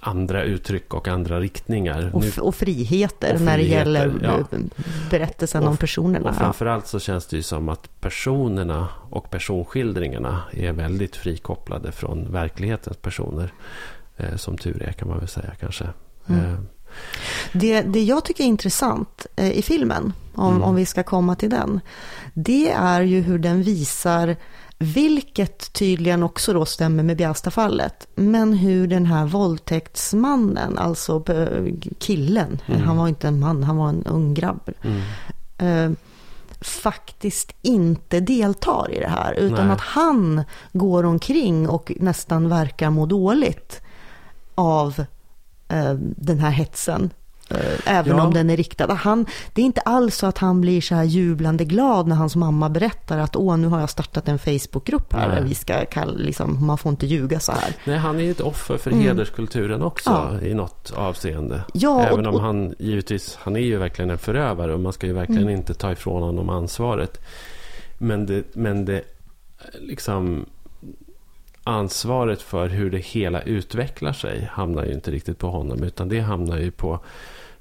andra uttryck och andra riktningar. Och, Nu- och friheter Och när det friheter, gäller ja. berättelsen Och- om personerna. Och framförallt så känns det ju som att personerna och personskildringarna är väldigt frikopplade från verklighetens personer. Eh, som tur är kan man väl säga kanske. Mm. Eh, Det, det jag tycker är intressant eh, i filmen, om, Mm. om vi ska komma till den, det är ju hur den visar, vilket tydligen också då stämmer med Bjästa-fallet, men hur den här våldtäktsmannen, alltså killen, Mm. han var inte en man, han var en ung grabb, mm. eh, faktiskt inte deltar i det här, utan Nej. att han går omkring och nästan verkar må dåligt av eh, den här hetsen. Eh, även Ja. om den är riktad. Han, det är inte alls så att han blir så här jublande glad när hans mamma berättar att åh, nu har jag startat en Facebookgrupp här. Där vi ska kalla, liksom, man får inte ljuga så här. Nej, han är ju ett offer för Mm. hederskulturen också Ja. i något avseende. Ja, Även och- om och- han givetvis, han är ju verkligen en förövare och man ska ju verkligen Mm. inte ta ifrån honom ansvaret. Men det, men det liksom ansvaret för hur det hela utvecklar sig hamnar ju inte riktigt på honom utan det hamnar ju på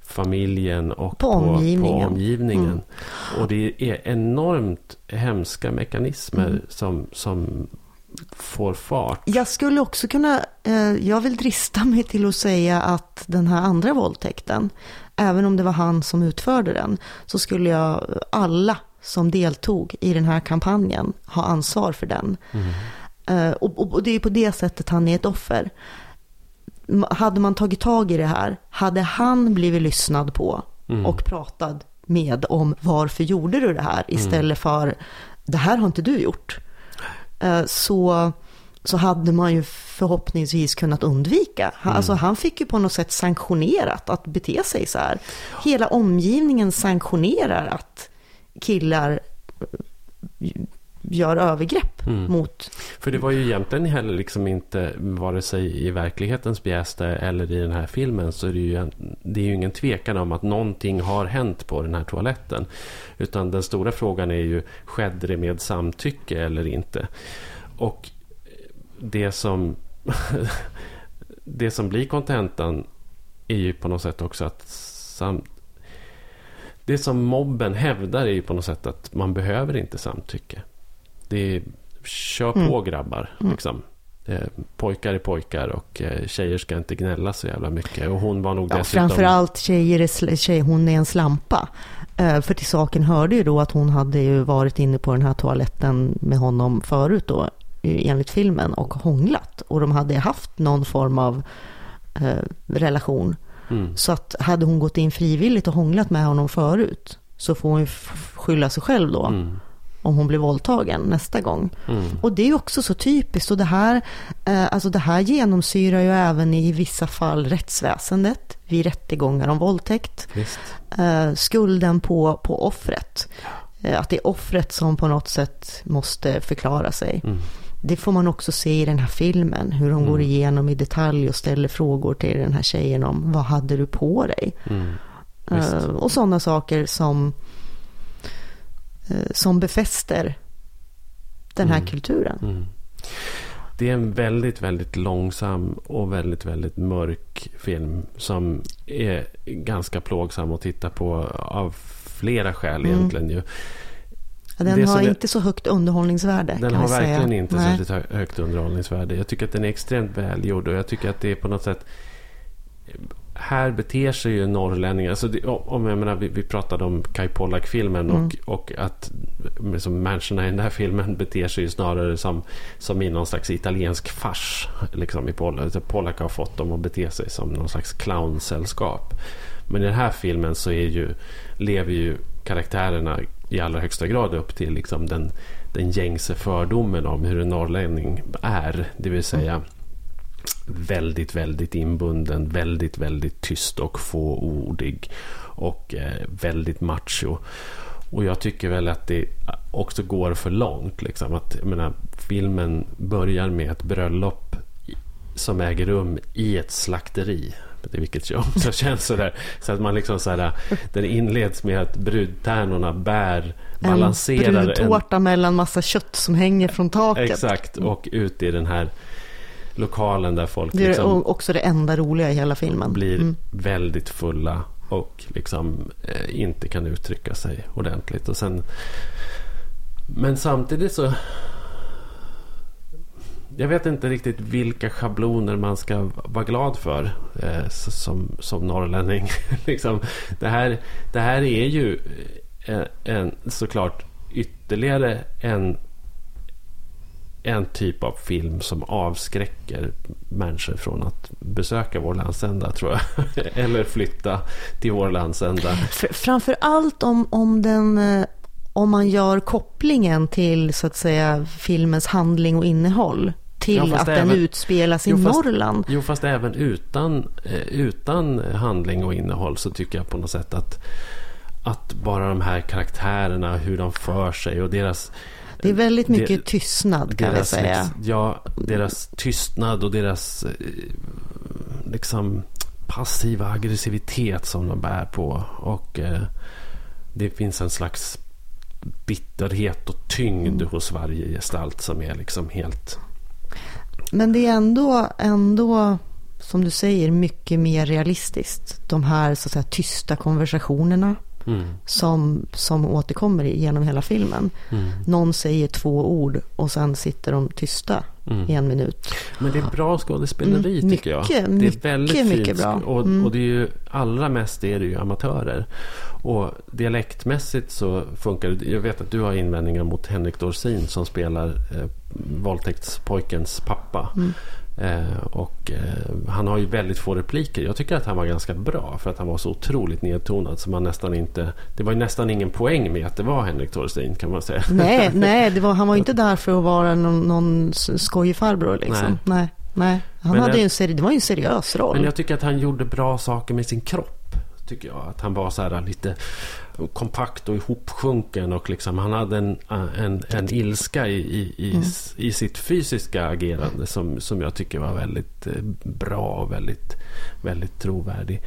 familjen och På på, omgivningen. På omgivningen. Mm. Och det är enormt hemska mekanismer Mm. som, som får fart. Jag skulle också kunna, eh, jag vill drista mig till att säga att den här andra våldtäkten, även om det var han som utförde den, så skulle jag, alla som deltog i den här kampanjen ha ansvar för den. Mm. Eh, och, det är på det sättet han är ett offer. Hade man tagit tag i det här, hade han blivit lyssnad på Mm. och pratad med om varför gjorde du det här istället för det här har inte du gjort. Eh, Så, så hade man ju förhoppningsvis kunnat undvika. Han, Alltså han fick ju på något sätt sanktionerat att bete sig så här. Hela omgivningen sanktionerar att killar eh, gör övergrepp Mm. mot... För det var ju egentligen heller liksom inte vare sig i verklighetens bjästa eller i den här filmen så är det ju, det är ju ingen tvekan om att någonting har hänt på den här toaletten. Utan den stora frågan är ju, skedde det med samtycke eller inte? Och det som, det som blir kontentan är ju på något sätt också att sam, det som mobben hävdar är ju på något sätt att man behöver inte samtycke. Det är, kör på Mm. grabbar. Liksom. Eh, pojkar är pojkar och eh, tjejer ska inte gnälla så jävla mycket. Och hon var nog Ja, dessutom... framförallt tjejer är, tjej, hon är en slampa. Eh, För till saken hörde ju då att hon hade ju varit inne på den här toaletten med honom förut då, enligt filmen, och hånglat. Och de hade haft någon form av eh, relation. Mm. Så att hade hon gått in frivilligt och hånglat med honom förut så får hon ju skylla sig själv då Mm. Om hon blir våldtagen nästa gång. Mm. Och det är också så typiskt och det här, eh, alltså det här genomsyrar ju även i vissa fall rättsväsendet vid rättegångar om våldtäkt. Visst. Eh, skulden på, på offret. Eh, att det är offret som på något sätt måste förklara sig. Mm. Det får man också se i den här filmen, hur de Mm. går igenom i detalj och ställer frågor till den här tjejen om vad hade du på dig? Mm. Eh, och sådana saker som, som befäster den här Mm. kulturen. Mm. Det är en väldigt, väldigt långsam och väldigt, väldigt mörk film som är ganska plågsam att titta på av flera skäl Mm. egentligen. Ju. Ja, Den Det har inte så högt underhållningsvärde. Den har säga. verkligen inte Nej. särskilt hö- högt underhållningsvärde. Jag tycker att den är extremt välgjord och jag tycker att det är på något sätt här beter sig ju norrlänningar. Alltså det, om jag menar, vi, vi pratade om Kai Pollak-filmen Mm. och, och att liksom, människorna i den här filmen beter sig ju snarare som, som i någon slags italiensk fars. Liksom i Pollak. Alltså Pollak har fått dem att bete sig som någon slags clownsällskap. Men i den här filmen så är ju, lever ju karaktärerna i allra högsta grad upp till liksom den, den gängse fördomen om hur en norrlänning är. Det vill säga väldigt, väldigt inbunden, väldigt, väldigt tyst och fåordig och eh, väldigt macho. Och jag tycker väl att det också går för långt. Liksom. Att, jag menar, filmen börjar med ett bröllop som äger rum i ett slakteri. Vilket ju också känns sådär. Så att man liksom såhär, den inleds med att brudtärnorna bär, balanserar. En brudtårta en, mellan massa kött som hänger från taket. Exakt, och ut i den här lokalen där folk... Det är liksom också det enda roliga i hela filmen. Blir mm. väldigt fulla och liksom eh, inte kan uttrycka sig ordentligt. Och sen, men samtidigt så... Jag vet inte riktigt vilka schabloner man ska vara glad för eh, som, som norrlänning. liksom, det, här, det här är ju en, en, såklart ytterligare en en typ av film som avskräcker människor från att besöka vår landsända tror jag. Eller flytta till vår landsända. Framför allt om, om, den, eh, om man gör kopplingen till så att säga filmens handling och innehåll. Till ja, att även, den utspelas i jo, fast, Norrland. Jo, fast även utan, eh, utan handling och innehåll så tycker jag på något sätt att att bara de här karaktärerna, hur de för sig och deras det är väldigt mycket det, tystnad kan deras, jag säga. Ja, deras tystnad och deras eh, liksom passiva aggressivitet som de bär på. Och eh, det finns en slags bitterhet och tyngd mm. hos varje gestalt som är liksom helt... Men det är ändå, ändå som du säger, mycket mer realistiskt. De här så att säga, tysta konversationerna mm. som, som återkommer genom hela filmen. Mm. Någon säger två ord och sen sitter de tysta mm. i en minut. Men det är bra skådespeleri mm. tycker mycket, jag. Det är mycket, väldigt mycket fint. bra. Och, mm. och det är ju allra mest är det ju amatörer. Och dialektmässigt så funkar det. Jag vet att du har invändningar mot Henrik Dorsin som spelar eh, våldtäktspojkens pappa. Eh, och eh, han har ju väldigt få repliker. Jag tycker att han var ganska bra för att han var så otroligt nedtonad. Så man nästan inte, det var ju nästan ingen poäng med att det var Henrik Torstein kan man säga. Nej, nej var, han var inte där för att vara någon, någon skojig farbror liksom. Nej. nej, nej. Han men hade jag, en seri, det var ju en seriös roll. Men jag tycker att han gjorde bra saker med sin kropp. Tycker jag. Att han var så här lite kompakt och ihopsjunken och liksom han hade en, en, en ilska i, i, i, mm. i, sitt fysiska agerande som, som jag tycker var väldigt eh, bra och väldigt, väldigt trovärdig.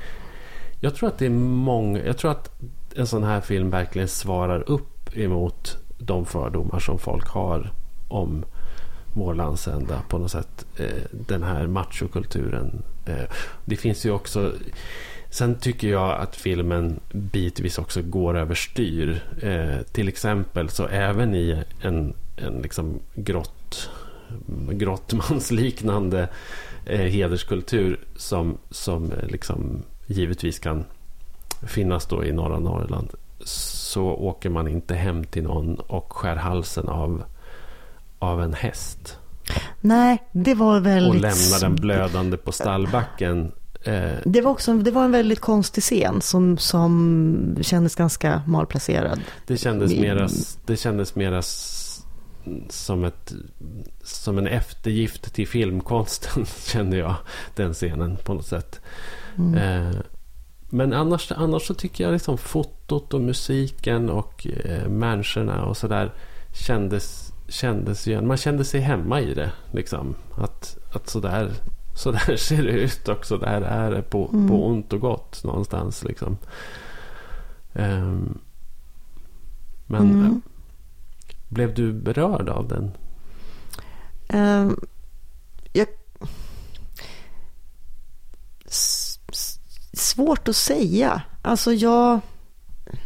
Jag tror att det är många, jag tror att en sån här film verkligen svarar upp emot de fördomar som folk har om vår landsända på något sätt. Eh, den här machokulturen. Eh, det finns ju också Sen tycker jag att filmen bitvis också går överstyr. Eh, till exempel så även i en, en liksom grott, grottmansliknande eh, hederskultur som, som eh, liksom givetvis kan finnas då i norra Norrland så åker man inte hem till någon och skär halsen av, av en häst. Nej, det var väldigt... Och lämnar den blödande på stallbacken det, var också, det var en väldigt konstig scen som, som kändes ganska malplacerad. Det kändes mera, det kändes mera som, ett, som en eftergift till filmkonsten kände jag den scenen på något sätt. Mm. Eh, men annars, annars så tycker jag liksom fotot och musiken och eh, människorna och sådär kändes, kändes igen. Man kände sig hemma i det. Liksom. Att, att sådär så där ser det ut också. Där är det på, mm. på ont och gott någonstans. Liksom. Um, men mm. uh, blev du berörd av den? Um, jag... svårt att säga. Alltså jag,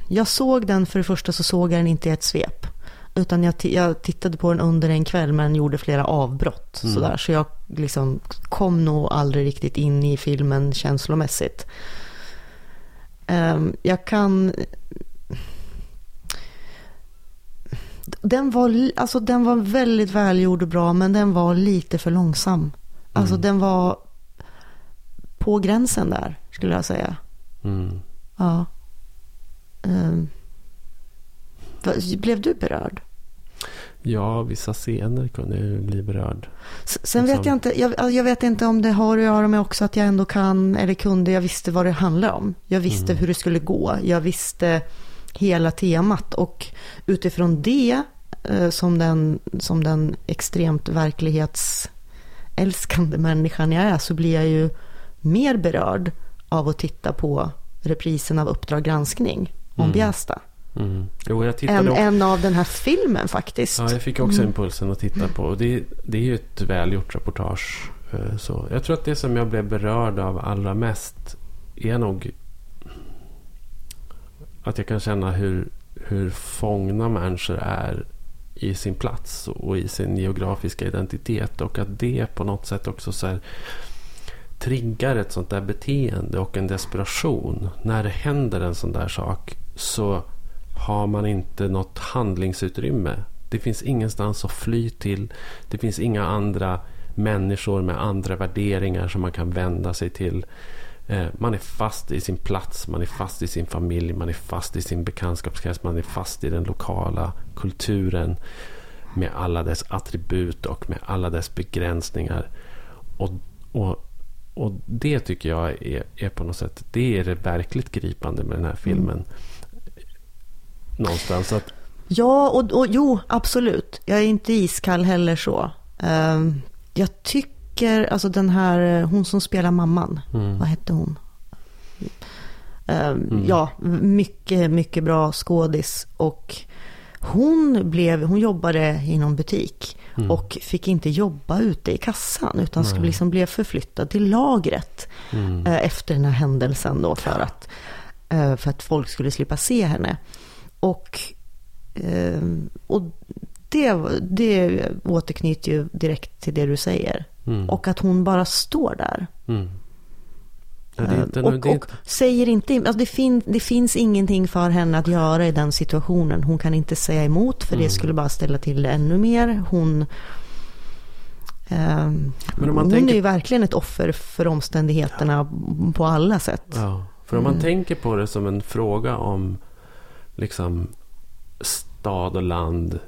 jag såg den, för det första så såg jag den inte i ett svep. Utan jag, jag tittade på den under en kväll men gjorde flera avbrott. Mm. Sådär. Så jag liksom kom nog aldrig riktigt in i filmen känslomässigt. Um, jag kan... Den var, alltså den var väldigt välgjord och bra men den var lite för långsam. Alltså mm. den var på gränsen där skulle jag säga. Mm. Ja. Um, blev du berörd? Ja, vissa scener kunde jag bli berörd. Sen liksom. vet jag inte, jag, jag, vet inte om det har att göra med också att jag ändå kan eller kunde, jag visste vad det handlade om. Jag visste mm. hur det skulle gå, jag visste hela temat och utifrån det eh, som den, som den extremt verklighetsälskande människan jag är så blir jag ju mer berörd av att titta på reprisen av Uppdrag granskning om mm. Bjästa. Mm. Jo, jag en, en av den här filmen faktiskt. Ja, jag fick också mm. impulsen att titta på. Det, det är ju ett välgjort reportage. Eh, så jag tror att det som jag blev berörd av allra mest är nog att jag kan känna hur, hur fångna människor är i sin plats och i sin geografiska identitet. Och att det på något sätt också så här, triggar ett sånt där beteende och en desperation. När det händer en sån där sak så har man inte något handlingsutrymme. Det finns ingenstans att fly till. Det finns inga andra människor med andra värderingar som man kan vända sig till. Eh, man är fast i sin plats, man är fast i sin familj, man är fast i sin bekantskapskrets, man är fast i den lokala kulturen med alla dess attribut och med alla dess begränsningar. Och, och, och det tycker jag är, är på något sätt det är det verkligt gripande med den här filmen. Mm någonstans. Att... Ja, och, och jo, absolut. Jag är inte iskall heller så. Um, jag tycker, alltså den här, hon som spelar mamman, mm. vad hette hon? Um, mm. Ja, mycket, mycket bra skådis. Och hon, blev, hon jobbade i någon butik mm. och fick inte jobba ute i kassan utan skulle liksom blev förflyttad till lagret mm. uh, efter den här händelsen då för att, uh, för att folk skulle slippa se henne. Och, eh, och det, det återknyter ju direkt till det du säger. Mm. Och att hon bara står där. Mm. Ja, det, och, säger inte, alltså det, fin, det, finns ingenting för henne att göra i den situationen. Hon kan inte säga emot för mm. det skulle bara ställa till det ännu mer. Hon, eh, hon tänker... är ju verkligen ett offer för omständigheterna ja. på alla sätt. Ja, för om man mm. tänker på det som en fråga om liksom stad och land.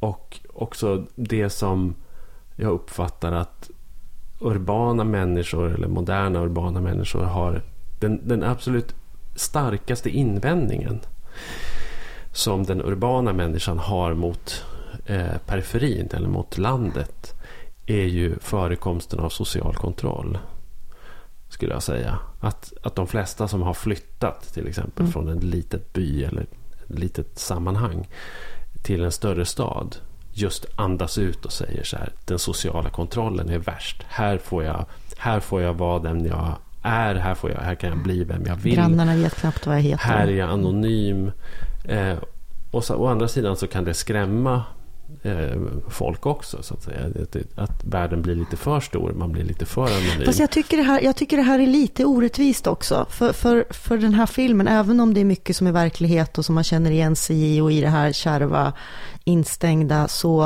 Och också det som jag uppfattar att urbana människor eller moderna urbana människor har den, den absolut starkaste invändningen som den urbana människan har mot eh, periferin eller mot landet är ju förekomsten av social kontroll. Skulle jag säga. Att, att de flesta som har flyttat till exempel mm. från en liten by eller ett litet sammanhang till en större stad just andas ut och säger så här. Den sociala kontrollen är värst. Här får jag, här får jag vara den jag är. Här, får jag, här kan jag bli vem jag vill. Grannarna vet knappt vad jag heter. Här är jag anonym. Eh, och så, å andra sidan så kan det skrämma folk också. Så att, säga. Att, att världen blir lite för stor, man blir lite för anonym. Fast jag tycker det här, jag tycker det här är lite orättvist också. För, för, för den här filmen, även om det är mycket som är verklighet och som man känner igen sig i och i det här kärva, instängda, så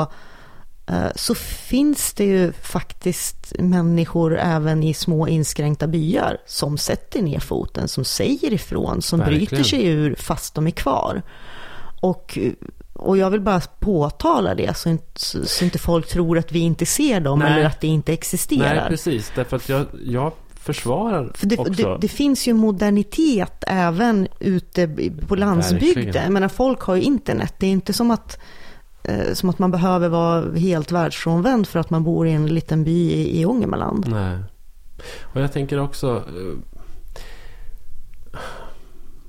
eh, så finns det ju faktiskt människor även i små inskränkta byar som sätter ner foten, som säger ifrån, som Verkligen. bryter sig ur fast de är kvar. Och och jag vill bara påtala det så inte, så inte folk tror att vi inte ser dem Nej. eller att det inte existerar. Nej, precis. Därför att jag, jag försvarar För det, också. Det, det, finns ju modernitet även ute på landsbygden. Jag menar, folk har ju internet. Det är inte som att, eh, som att man behöver vara helt världsfrånvänd för att man bor i en liten by i, i Ångermanland. Nej. Och jag tänker också... Eh,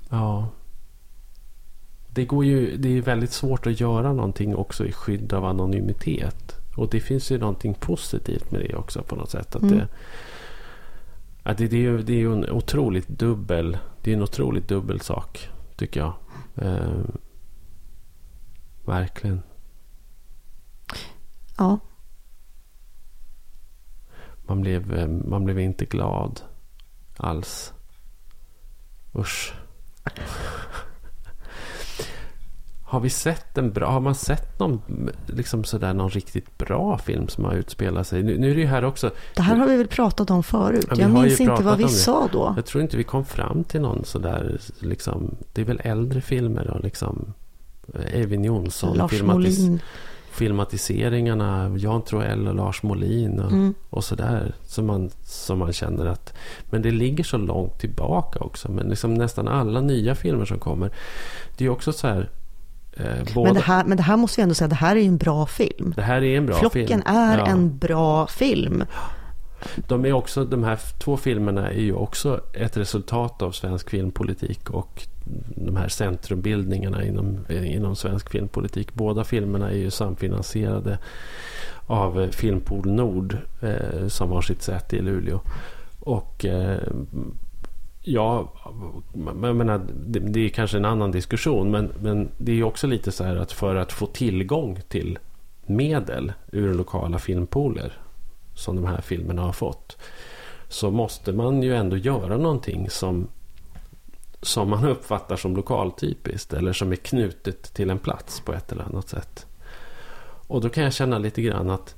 ja det, går ju, det är väldigt svårt att göra någonting också i skydd av anonymitet. Och det finns ju någonting positivt med det också på något sätt. Att mm. det, att det, det, är ju, det är ju en otroligt dubbel, det är en otroligt dubbel sak, tycker jag. Eh, verkligen. Ja. Man blev, eh, man blev inte glad alls. Usch. Har vi sett en bra, har man sett någon, liksom sådär, någon riktigt bra film som har utspelat sig? Nu, nu är det ju här också. Det här har vi väl pratat om förut. Ja, jag minns inte vad vi sa då. Jag tror inte vi kom fram till någon sådär, liksom, det är väl äldre filmer då, liksom. Evin Jonsson, Lars filmatis- Molin. filmatiseringarna, Jan Troell och Lars Molin och, Mm. och sådär. Som man, som man känner att, men det ligger så långt tillbaka också. Men liksom nästan alla nya filmer som kommer, det är också så här, eh, båda, Men, det här, men det här måste vi ändå säga, det här är ju en bra film. det här är en bra Flocken film. är Ja. en bra film. De, är också, de här två filmerna är ju också ett resultat av svensk filmpolitik och de här centrumbildningarna inom, eh, inom svensk filmpolitik. Båda filmerna är ju samfinansierade av eh, Filmpool Nord eh, som har sitt säte i Luleå. Och eh, ja, men jag menar, det, det är kanske en annan diskussion men, men det är också lite så här att för att få tillgång till medel ur lokala filmpooler som de här filmerna har fått. Så måste man ju ändå göra någonting som, som man uppfattar som lokaltypiskt. Eller som är knutet till en plats på ett eller annat sätt. Och då kan jag känna lite grann att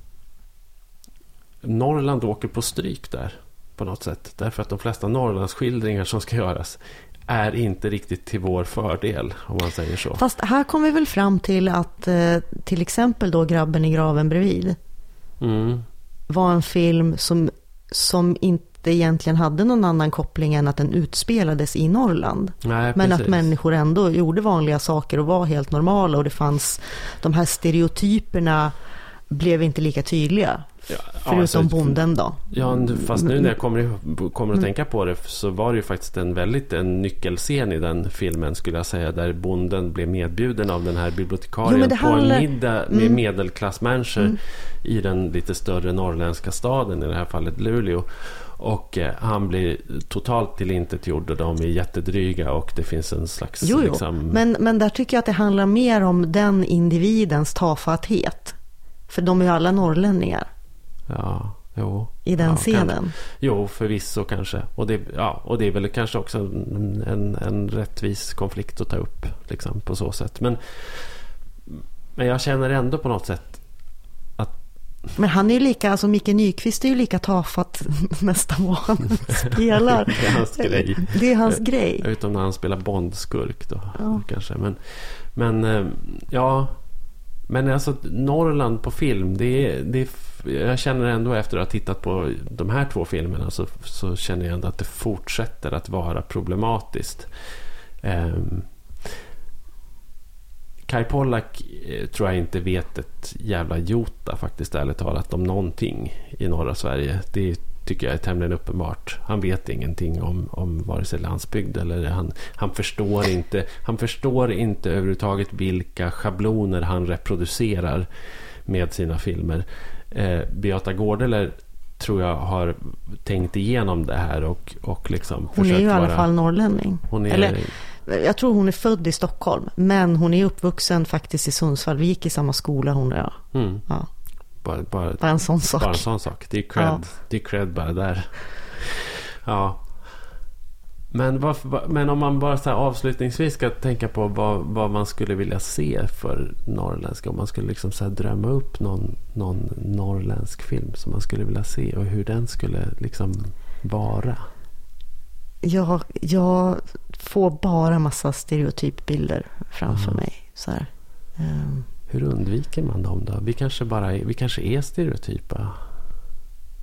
Norrland åker på stryk där. På något sätt. Därför att de flesta Norrlandsskildringar som ska göras är inte riktigt till vår fördel. Om man säger så. Fast här kommer vi väl fram till att eh, till exempel då Grabben i graven bredvid Mm. var en film som, som inte egentligen hade någon annan koppling än att den utspelades i Norrland. Nej, Men att människor ändå gjorde vanliga saker och var helt normala och det fanns de här stereotyperna blev inte lika tydliga. Ja, Förutom alltså, bonden då. Ja, fast nu när jag kommer, kommer att tänka på det så var det ju faktiskt en väldigt en nyckelscen i den filmen skulle jag säga. Där bonden blev medbjuden av den här bibliotekarien Jo, på handlar- en middag med Mm. medelklassmänniskor i den lite större norrländska staden, i det här fallet Luleå. Och eh, han blir totalt tillintetgjord och de är jättedryga och det finns en slags... Jo, jo. Liksom, Men, men där tycker jag att det handlar mer om den individens tafatthet. För de är ju alla norrlänningar Ja, jo. i den ja, scenen. Kanske. Jo, förvisso kanske. Och det, ja, och det är väl kanske också en, en, en rättvis konflikt att ta upp. Liksom, på så sätt. Men, men jag känner ändå på något sätt. Men han är ju lika, alltså Micke Nyqvist är ju lika tafatt nästan vad han spelar. Det är hans grej. Det är hans grej. Utom när han spelar Bondskurk då. Ja. Kanske. Men, men eh, ja... Men alltså Norrland på film. Det är, det är, jag känner ändå efter att ha tittat på de här två filmerna. Så, så känner jag ändå att det fortsätter att vara problematiskt. Um, Kai Pollak eh, tror jag inte vet ett jävla jota faktiskt ärligt talat om någonting i norra Sverige. Det tycker jag är tämligen uppenbart. Han vet ingenting om, om vare sig landsbygd eller han, han förstår inte. Han förstår inte överhuvudtaget vilka schabloner han reproducerar med sina filmer. Eh, Beata Gårdeler tror jag har tänkt igenom det här och, och liksom Hon är ju i alla vara- fall norrlänning. Hon är, Eller, jag tror hon är född i Stockholm. Men hon är uppvuxen faktiskt i Sundsvall. Vi gick i samma skola hon och jag. mm, Ja, bara, bara, bara en sån sak. Bara en sån sak. Det är cred, Ja. det är cred bara där. Ja. Men, varför, men om man bara så avslutningsvis ska tänka på vad, vad man skulle vilja se för norrländska. Om man skulle liksom så drömma upp någon, någon norrländsk film som man skulle vilja se och hur den skulle liksom vara. Jag, jag får bara massa stereotypbilder framför Mm. mig. Så här. Hur undviker man dem då? Vi kanske bara vi kanske är stereotypa.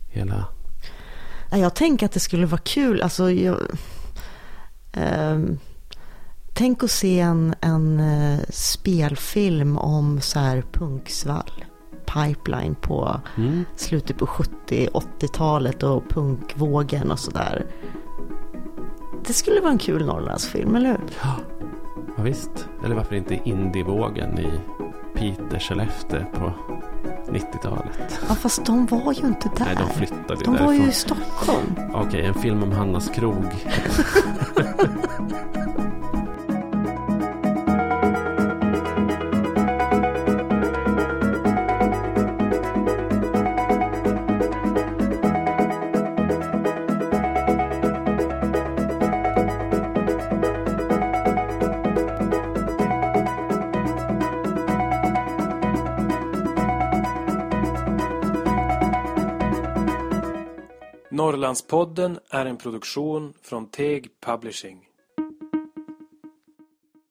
Hela... Ja, Jag tänker att det skulle vara kul. Alltså, jag, ehm, tänk att se en, en eh, spelfilm om så här punksvall. Pipeline på Mm. slutet på 70-80-talet och punkvågen och sådär. Det skulle vara en kul Norrlandsfilm, eller hur? Ja, visst. Eller varför inte Indievågen i Piteå, Skellefteå på 90-talet. Ja, fast de var ju inte där. Nej, de flyttade de var därifrån. ju i Stockholm. Okej, en film om Hannas krog. Norrlandspodden är en produktion från Teg Publishing.